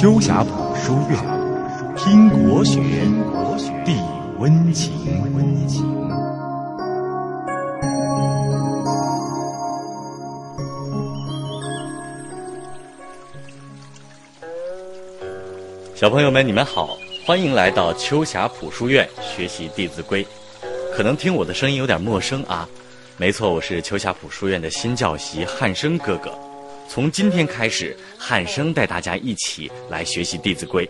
秋霞谱书院，听国学，地温情。小朋友们，你们好，欢迎来到秋霞谱书院学习《弟子规》。可能听我的声音有点陌生啊，没错，我是秋霞谱书院的新教习汉生哥哥。从今天开始，汉生带大家一起来学习《弟子规》。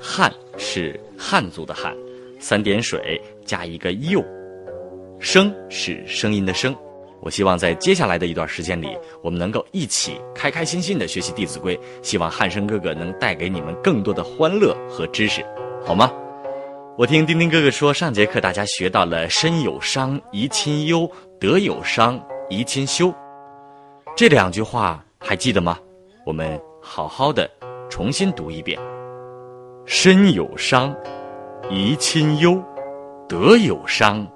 汉是汉族的汉，三点水加一个又，声是声音的声。我希望在接下来的一段时间里，我们能够一起开开心心的学习《弟子规》。希望汉生哥哥能带给你们更多的欢乐和知识，好吗？我听丁丁哥哥说，上节课大家学到了“身有伤，贻亲忧；德有伤，贻亲羞”这两句话。还记得吗？我们好好的重新读一遍。身有伤，贻亲忧；德有伤，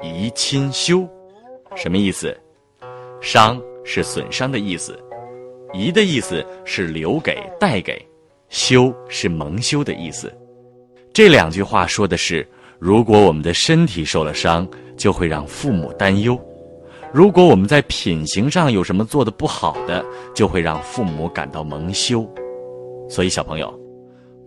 贻亲羞。什么意思？伤是损伤的意思，贻的意思是留给、带给，羞是蒙羞的意思。这两句话说的是，如果我们的身体受了伤，就会让父母担忧。如果我们在品行上有什么做的不好的，就会让父母感到蒙羞。所以，小朋友，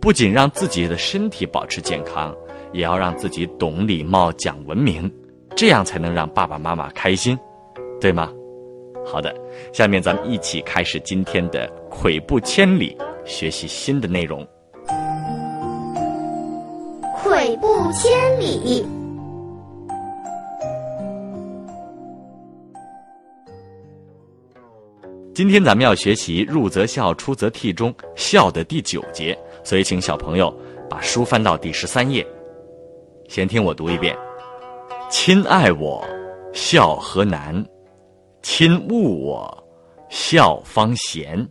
不仅让自己的身体保持健康，也要让自己懂礼貌、讲文明，这样才能让爸爸妈妈开心，对吗？好的，下面咱们一起开始今天的“跬步千里”，学习新的内容。跬步千里。今天咱们要学习“入则孝，出则悌”中“孝”的第九节，所以请小朋友把书翻到第十三页。先听我读一遍：“亲爱我，孝何难；亲恶我，孝方贤。”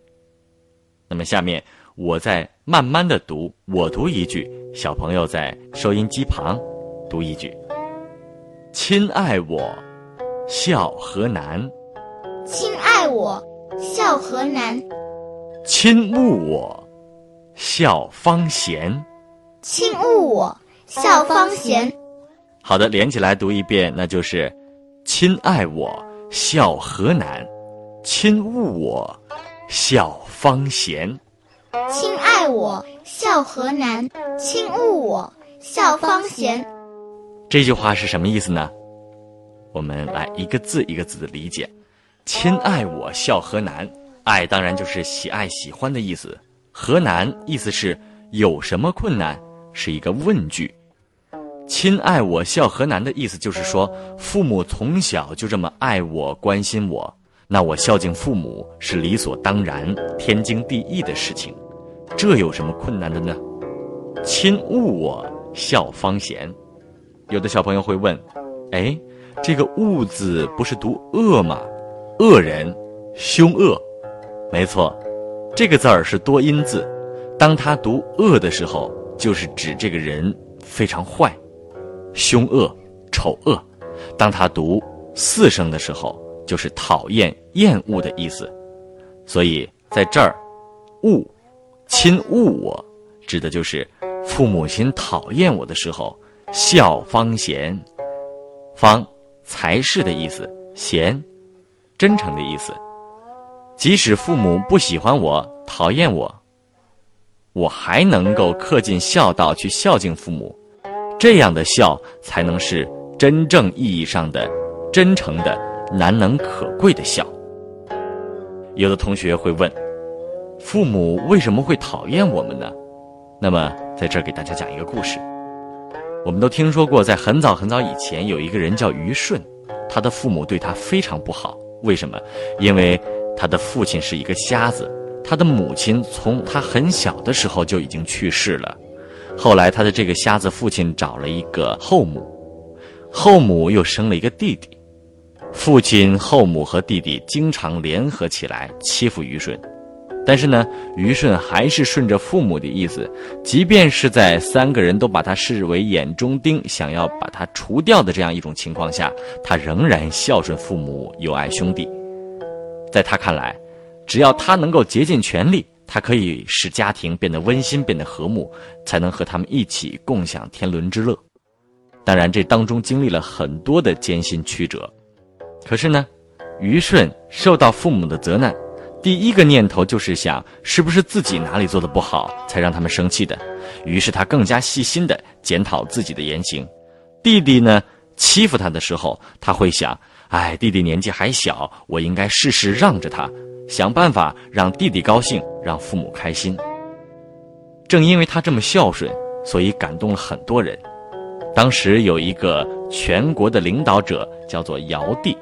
那么下面我再慢慢的读，我读一句，小朋友在收音机旁读一句：“亲爱我，孝何难；亲爱我。”孝何难？亲恶我，孝方贤。亲恶我，孝方贤。好的，连起来读一遍，那就是：亲爱我，孝何难；亲恶我，孝方贤。亲爱我，孝何难；亲恶我，孝方贤。这句话是什么意思呢？我们来一个字一个字的理解。亲爱我，孝何难？爱当然就是喜爱、喜欢的意思。何难？意思是有什么困难？是一个问句。亲爱我，孝何难的意思就是说，父母从小就这么爱我、关心我，那我孝敬父母是理所当然、天经地义的事情。这有什么困难的呢？亲恶我，孝方贤。有的小朋友会问：哎，这个恶字不是读恶吗？恶人，凶恶，没错，这个字儿是多音字。当他读恶的时候，就是指这个人非常坏、凶恶、丑恶；当他读四声的时候，就是讨厌、厌恶的意思。所以在这儿，恶，亲恶我，指的就是父母亲讨厌我的时候，孝方贤，方才是的意思，贤。真诚的意思，即使父母不喜欢我、讨厌我，我还能够恪尽孝道去孝敬父母，这样的孝才能是真正意义上的真诚的、难能可贵的孝。有的同学会问：父母为什么会讨厌我们呢？那么，在这儿给大家讲一个故事。我们都听说过，在很早很早以前，有一个人叫于顺，他的父母对他非常不好。为什么？因为他的父亲是一个瞎子，他的母亲从他很小的时候就已经去世了。后来他的这个瞎子父亲找了一个后母，后母又生了一个弟弟，父亲、后母和弟弟经常联合起来欺负虞舜。但是呢，虞舜还是顺着父母的意思，即便是在三个人都把他视为眼中钉，想要把他除掉的这样一种情况下，他仍然孝顺父母，友爱兄弟。在他看来，只要他能够竭尽全力，他可以使家庭变得温馨、变得和睦，才能和他们一起共享天伦之乐。当然，这当中经历了很多的艰辛曲折。可是呢，虞舜受到父母的责难，第一个念头就是想，是不是自己哪里做的不好，才让他们生气的？于是他更加细心的检讨自己的言行。弟弟呢，欺负他的时候，他会想，哎，弟弟年纪还小，我应该事事让着他。想办法让弟弟高兴，让父母开心。正因为他这么孝顺，所以感动了很多人。当时有一个全国的领导者，叫做尧帝。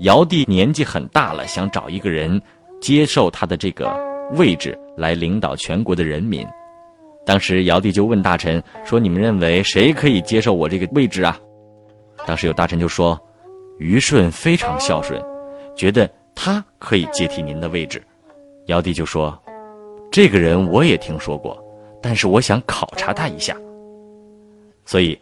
尧帝年纪很大了，想找一个人接受他的这个位置，来领导全国的人民。当时尧帝就问大臣说：“你们认为谁可以接受我这个位置啊？”当时有大臣就说：“虞舜非常孝顺，觉得。”他可以接替您的位置，尧帝就说：“这个人我也听说过，但是我想考察他一下。”所以，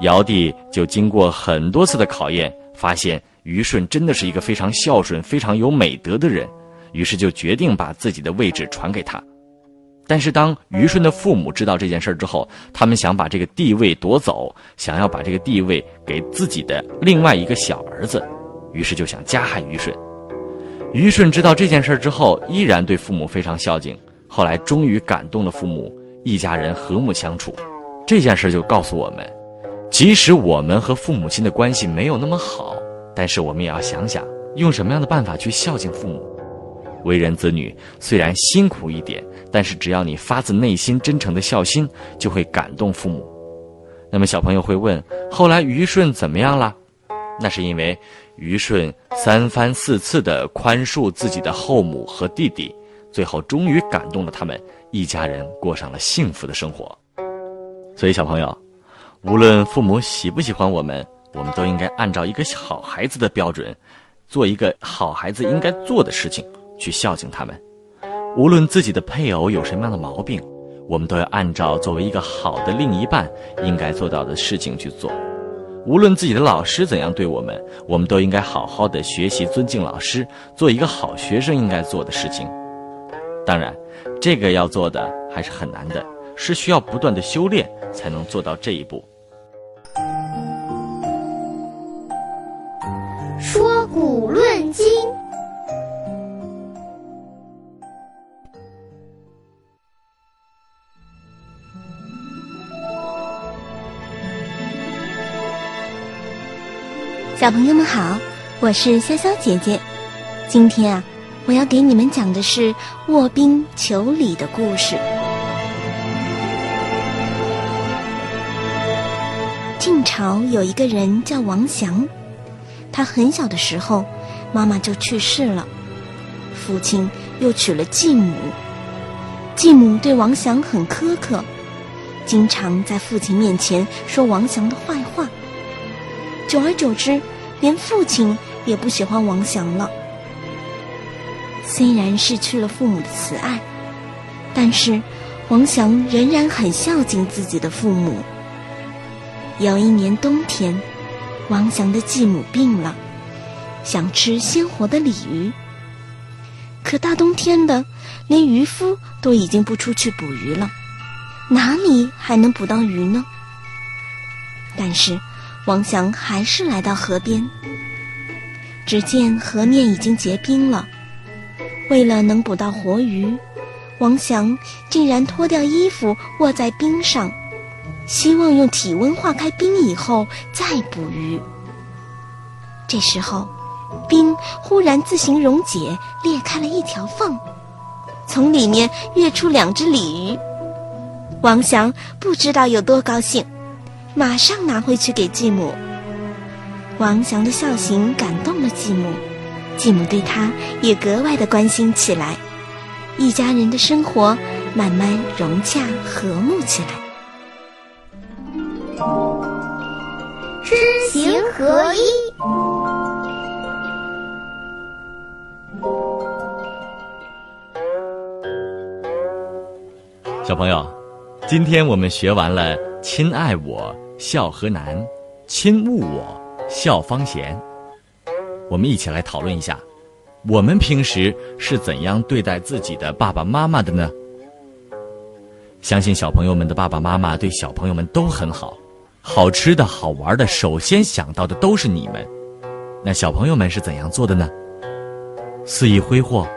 尧帝就经过很多次的考验，发现虞舜真的是一个非常孝顺、非常有美德的人，于是就决定把自己的位置传给他。但是，当于顺的父母知道这件事之后，他们想把这个地位夺走，想要把这个地位给自己的另外一个小儿子，于是就想加害于舜。于舜知道这件事之后，依然对父母非常孝敬。后来终于感动了父母，一家人和睦相处。这件事就告诉我们，即使我们和父母亲的关系没有那么好，但是我们也要想想用什么样的办法去孝敬父母。为人子女虽然辛苦一点，但是只要你发自内心真诚的孝心，就会感动父母。那么小朋友会问：后来虞舜怎么样了？那是因为。虞舜三番四次的宽恕自己的后母和弟弟，最后终于感动了他们，一家人过上了幸福的生活。所以，小朋友，无论父母喜不喜欢我们，我们都应该按照一个好孩子的标准，做一个好孩子应该做的事情，去孝敬他们。无论自己的配偶有什么样的毛病，我们都要按照作为一个好的另一半应该做到的事情去做。无论自己的老师怎样对我们，我们都应该好好的学习，尊敬老师，做一个好学生应该做的事情。当然，这个要做的还是很难的，是需要不断的修炼才能做到这一步。说古小朋友们好，我是潇潇姐姐。今天啊，我要给你们讲的是卧冰求鲤的故事。晋朝有一个人叫王祥，他很小的时候，妈妈就去世了，父亲又娶了继母。继母对王祥很苛刻，经常在父亲面前说王祥的坏话。久而久之，连父亲也不喜欢王祥了。虽然失去了父母的慈爱，但是王祥仍然很孝敬自己的父母。有一年冬天，王祥的继母病了，想吃鲜活的鲤鱼。可大冬天的，连渔夫都已经不出去捕鱼了，哪里还能捕到鱼呢？但是。王祥还是来到河边，只见河面已经结冰了。为了能捕到活鱼，王祥竟然脱掉衣服卧在冰上，希望用体温化开冰以后再捕鱼。这时候，冰忽然自行溶解，裂开了一条缝，从里面跃出两只鲤鱼。王祥不知道有多高兴。马上拿回去给继母。王祥的孝行感动了继母，继母对他也格外的关心起来，一家人的生活慢慢融洽和睦起来。知行合一，小朋友，今天我们学完了“亲爱我”。孝何难，亲勿我，孝方贤。我们一起来讨论一下，我们平时是怎样对待自己的爸爸妈妈的呢？相信小朋友们的爸爸妈妈对小朋友们都很好，好吃的好玩的，首先想到的都是你们。那小朋友们是怎样做的呢？肆意挥霍，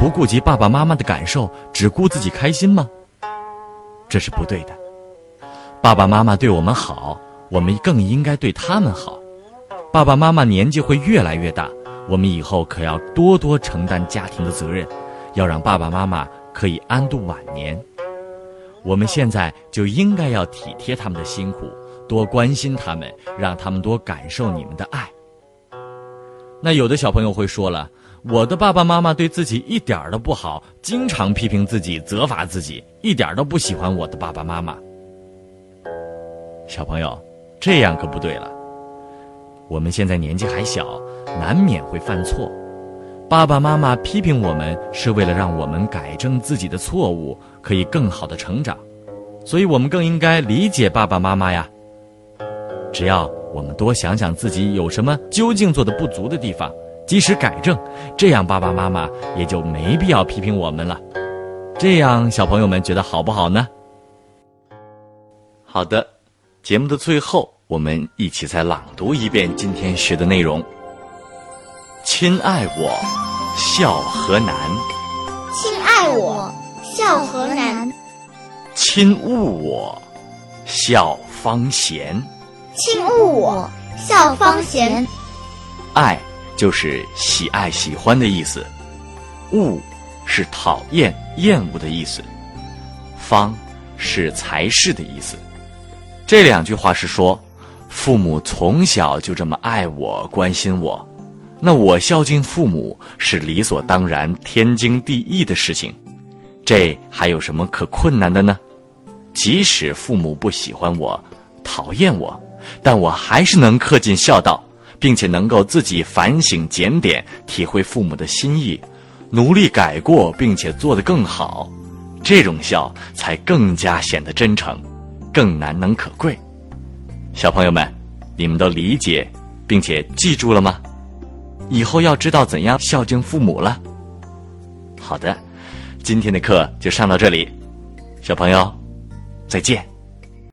不顾及爸爸妈妈的感受，只顾自己开心吗？这是不对的。爸爸妈妈对我们好，我们更应该对他们好。爸爸妈妈年纪会越来越大，我们以后可要多多承担家庭的责任，要让爸爸妈妈可以安度晚年。我们现在就应该要体贴他们的辛苦，多关心他们，让他们多感受你们的爱。那有的小朋友会说了，我的爸爸妈妈对自己一点都不好，经常批评自己、责罚自己，一点都不喜欢我的爸爸妈妈。小朋友，这样可不对了。我们现在年纪还小，难免会犯错。爸爸妈妈批评我们，是为了让我们改正自己的错误，可以更好的成长。所以我们更应该理解爸爸妈妈呀。只要。我们多想想自己有什么究竟做的不足的地方，及时改正，这样爸爸妈妈也就没必要批评我们了。这样小朋友们觉得好不好呢？好的，节目的最后，我们一起再朗读一遍今天学的内容。亲爱我，孝何难？亲爱我，孝何难？亲恶我，孝方贤。亲恶我，孝方贤。爱就是喜爱、喜欢的意思，恶是讨厌、厌恶的意思，方是才是的意思。这两句话是说，父母从小就这么爱我、关心我，那我孝敬父母是理所当然、天经地义的事情，这还有什么可困难的呢？即使父母不喜欢我、讨厌我。但我还是能恪尽孝道，并且能够自己反省检点，体会父母的心意，努力改过，并且做得更好，这种孝才更加显得真诚，更难能可贵。小朋友们，你们都理解并且记住了吗？以后要知道怎样孝敬父母了。好的，今天的课就上到这里，小朋友，再见。